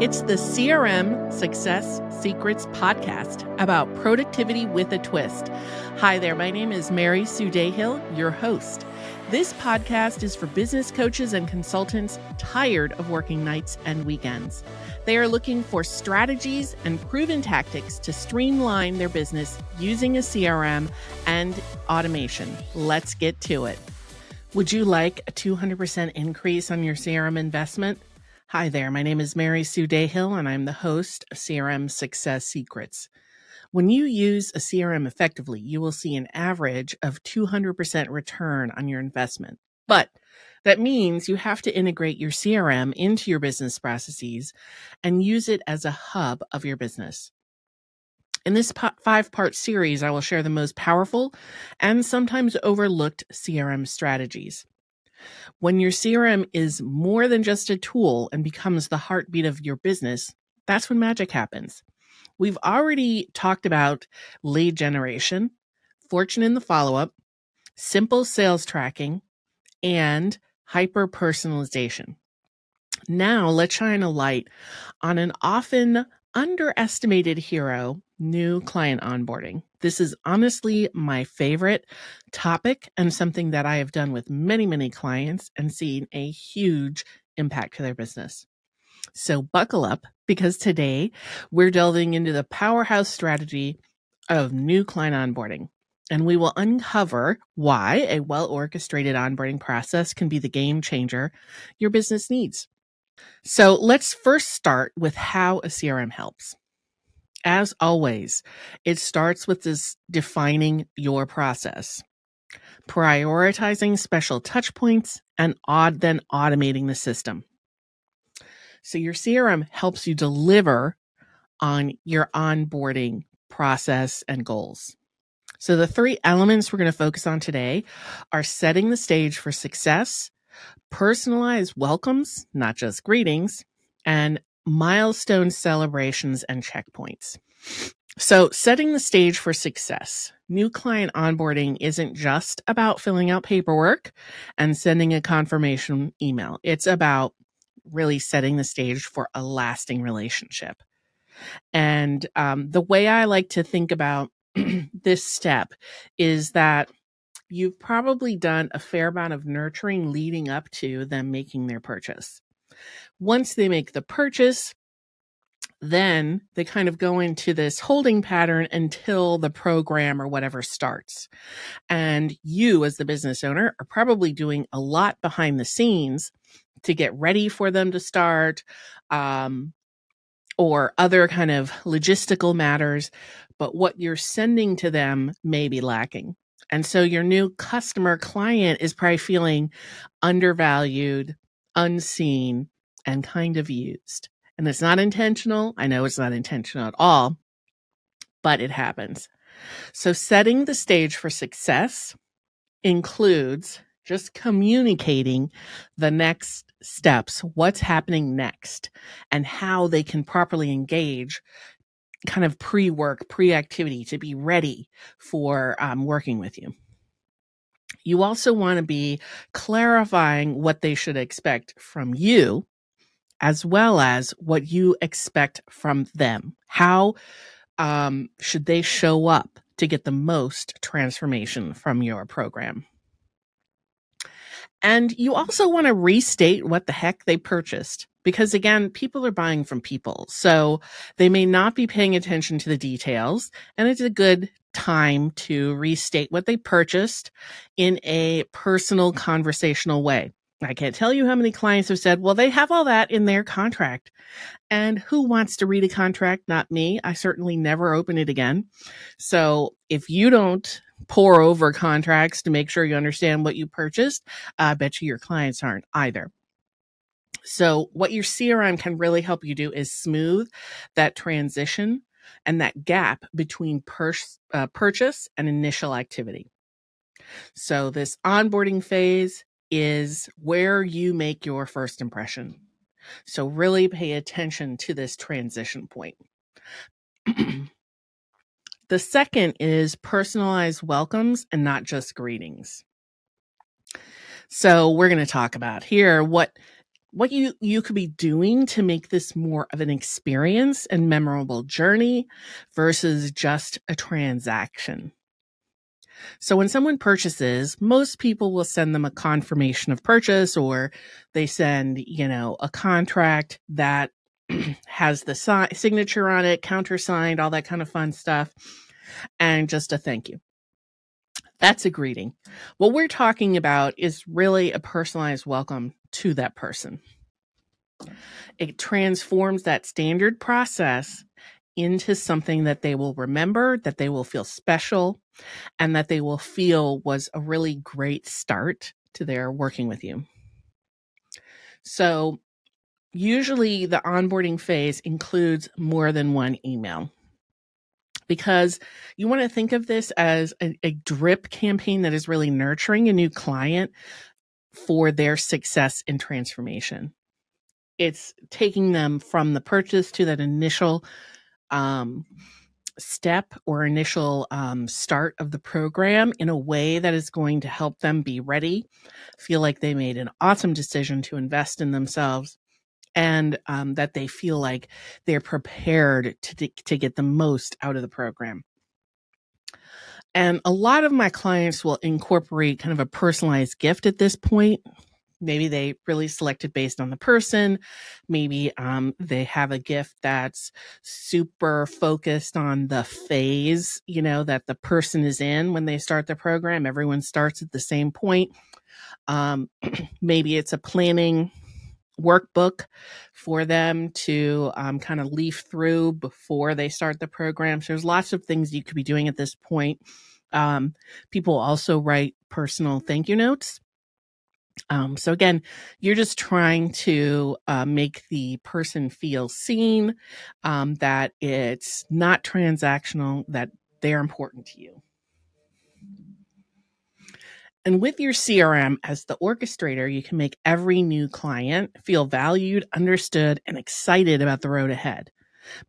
It's the CRM Success Secrets podcast about productivity with a twist. Hi there, my name is Mary Sue Dahill, your host. This podcast is for business coaches and consultants tired of working nights and weekends. They are looking for strategies and proven tactics to streamline their business using a CRM and automation. Let's get to it. Would you like a 200% increase on your CRM investment? Hi there, my name is Mary Sue Dahill, and I'm the host of CRM Success Secrets. When you use a CRM effectively, you will see an average of 200% return on your investment. But that means you have to integrate your CRM into your business processes and use it as a hub of your business. In this five part series, I will share the most powerful and sometimes overlooked CRM strategies. When your CRM is more than just a tool and becomes the heartbeat of your business, that's when magic happens. We've already talked about lead generation, fortune in the follow up, simple sales tracking, and hyper personalization. Now let's shine a light on an often underestimated hero new client onboarding. This is honestly my favorite topic and something that I have done with many, many clients and seen a huge impact to their business. So buckle up because today we're delving into the powerhouse strategy of new client onboarding. And we will uncover why a well orchestrated onboarding process can be the game changer your business needs. So let's first start with how a CRM helps. As always, it starts with this defining your process, prioritizing special touch points, and odd then automating the system. So your CRM helps you deliver on your onboarding process and goals. So the three elements we're going to focus on today are setting the stage for success, personalized welcomes, not just greetings, and milestone celebrations and checkpoints. So, setting the stage for success. New client onboarding isn't just about filling out paperwork and sending a confirmation email. It's about really setting the stage for a lasting relationship. And um, the way I like to think about this step is that you've probably done a fair amount of nurturing leading up to them making their purchase. Once they make the purchase, then they kind of go into this holding pattern until the program or whatever starts. And you, as the business owner, are probably doing a lot behind the scenes to get ready for them to start, um, or other kind of logistical matters. But what you're sending to them may be lacking. And so your new customer client is probably feeling undervalued, unseen, and kind of used. And it's not intentional. I know it's not intentional at all, but it happens. So setting the stage for success includes just communicating the next steps, what's happening next, and how they can properly engage kind of pre work, pre activity to be ready for um, working with you. You also want to be clarifying what they should expect from you, as well as what you expect from them. How um, should they show up to get the most transformation from your program? And you also want to restate what the heck they purchased because again, people are buying from people. So they may not be paying attention to the details and it's a good time to restate what they purchased in a personal conversational way. I can't tell you how many clients have said, well, they have all that in their contract. And who wants to read a contract? Not me. I certainly never open it again. So if you don't pour over contracts to make sure you understand what you purchased, I bet you your clients aren't either. So what your CRM can really help you do is smooth that transition and that gap between pur- uh, purchase and initial activity. So this onboarding phase is where you make your first impression. So really pay attention to this transition point. the second is personalized welcomes and not just greetings. So we're going to talk about here what what you you could be doing to make this more of an experience and memorable journey versus just a transaction. So when someone purchases, most people will send them a confirmation of purchase or they send, you know, a contract that has the si- signature on it, countersigned, all that kind of fun stuff, and just a thank you. That's a greeting. What we're talking about is really a personalized welcome to that person. It transforms that standard process into something that they will remember, that they will feel special, and that they will feel was a really great start to their working with you. So, usually the onboarding phase includes more than one email because you want to think of this as a, a, drip campaign that is really nurturing a new client for their success in transformation. It's taking them from the purchase to that initial um, step or initial um, start of the program in a way that is going to help them be ready, feel like they made an awesome decision to invest in themselves, and um, that they feel like they're prepared to, to get the most out of the program. And a lot of my clients will incorporate kind of a personalized gift at this point. Maybe they really selected based on the person. Maybe um, they have a gift that's super focused on the phase, you know, that the person is in when they start the program. Everyone starts at the same point. Um, maybe it's a planning workbook for them to um, kind of leaf through before they start the program. So there's lots of things you could be doing at this point. Um, people also write personal thank you notes. Um, so again, you're just trying to uh, make the person feel seen, um, that it's not transactional, that they're important to you. And with your CRM as the orchestrator, you can make every new client feel valued, understood, and excited about the road ahead.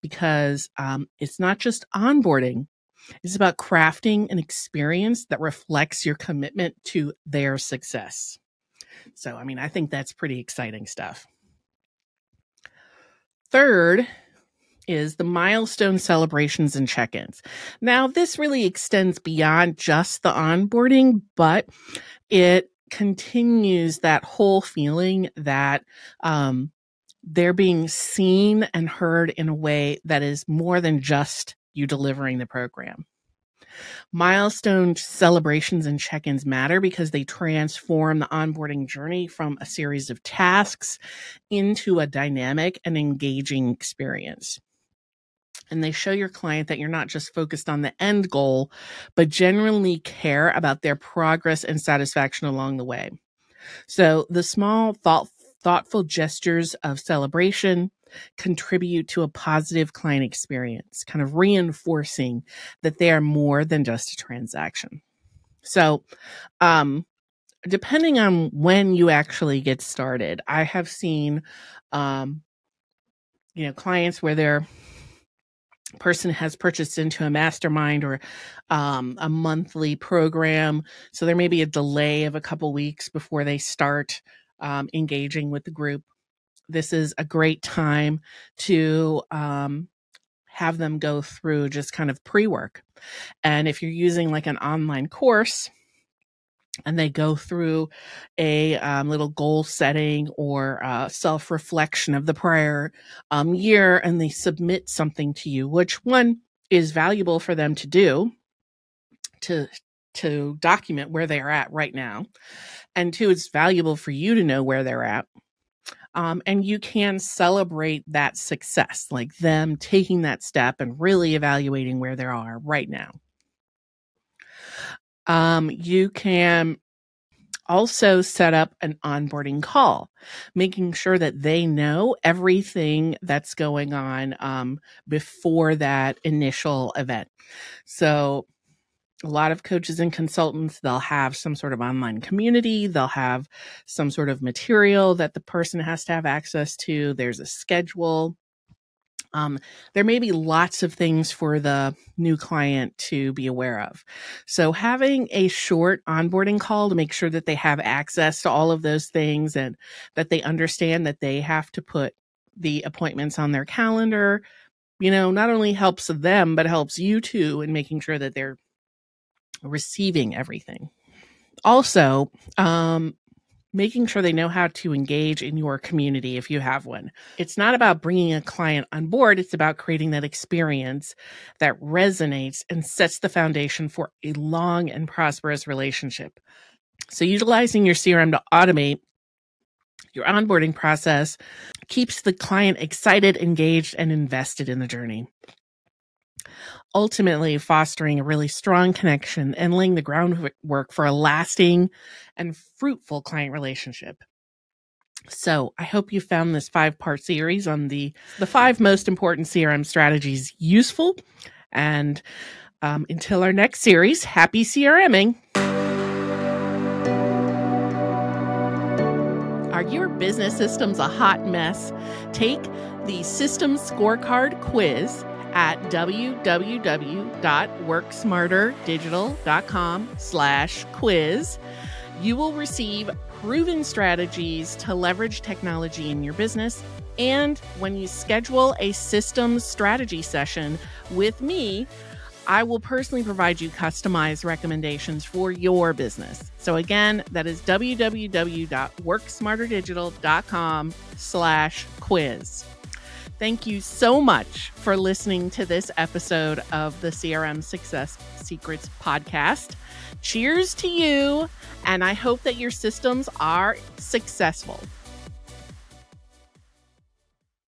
Because um, it's not just onboarding, it's about crafting an experience that reflects your commitment to their success. So, I mean, I think that's pretty exciting stuff. Third is the milestone celebrations and check ins. Now, this really extends beyond just the onboarding, but it continues that whole feeling that um, they're being seen and heard in a way that is more than just you delivering the program. Milestone celebrations and check ins matter because they transform the onboarding journey from a series of tasks into a dynamic and engaging experience. And they show your client that you're not just focused on the end goal, but genuinely care about their progress and satisfaction along the way. So the small, thought, thoughtful gestures of celebration, contribute to a positive client experience, kind of reinforcing that they are more than just a transaction. So, um, depending on when you actually get started, I have seen, um, you know, clients where their person has purchased into a mastermind or um, a monthly program. So there may be a delay of a couple weeks before they start um, engaging with the group this is a great time to um, have them go through just kind of pre work. And if you're using like an online course, and they go through a um, little goal setting or uh, self reflection of the prior um, year, and they submit something to you, which one is valuable for them to do to to document where they are at right now, and two, it's valuable for you to know where they're at um, and you can celebrate that success, like them taking that step and really evaluating where they are right now. Um, you can also set up an onboarding call, making sure that they know everything that's going on um, before that initial event. So, a lot of coaches and consultants they'll have some sort of online community they'll have some sort of material that the person has to have access to there's a schedule Um, there may be lots of things for the new client to be aware of. So having a short onboarding call to make sure that they have access to all of those things and that they understand that they have to put the appointments on their calendar, you know, not only helps them, but helps you too in making sure that they're receiving everything. Also, um, making sure they know how to engage in your community if you have one. It's not about bringing a client on board, it's about creating that experience that resonates and sets the foundation for a long and prosperous relationship. So, utilizing your CRM to automate your onboarding process keeps the client excited, engaged, and invested in the journey ultimately fostering a really strong connection and laying the groundwork for a lasting and fruitful client relationship. So I hope you found this five part series on the, the five most important CRM strategies useful. And um, until our next series, happy CRMing. Are your business systems a hot mess? Take the Systems Scorecard quiz at www.worksmarterdigital.com slash quiz. You will receive proven strategies to leverage technology in your business. And when you schedule a systems strategy session with me, I will personally provide you customized recommendations for your business. So again, that is www.worksmarterdigital.com slash quiz. Thank you so much for listening to this episode of the CRM Success Secrets podcast. Cheers to you, and I hope that your systems are successful.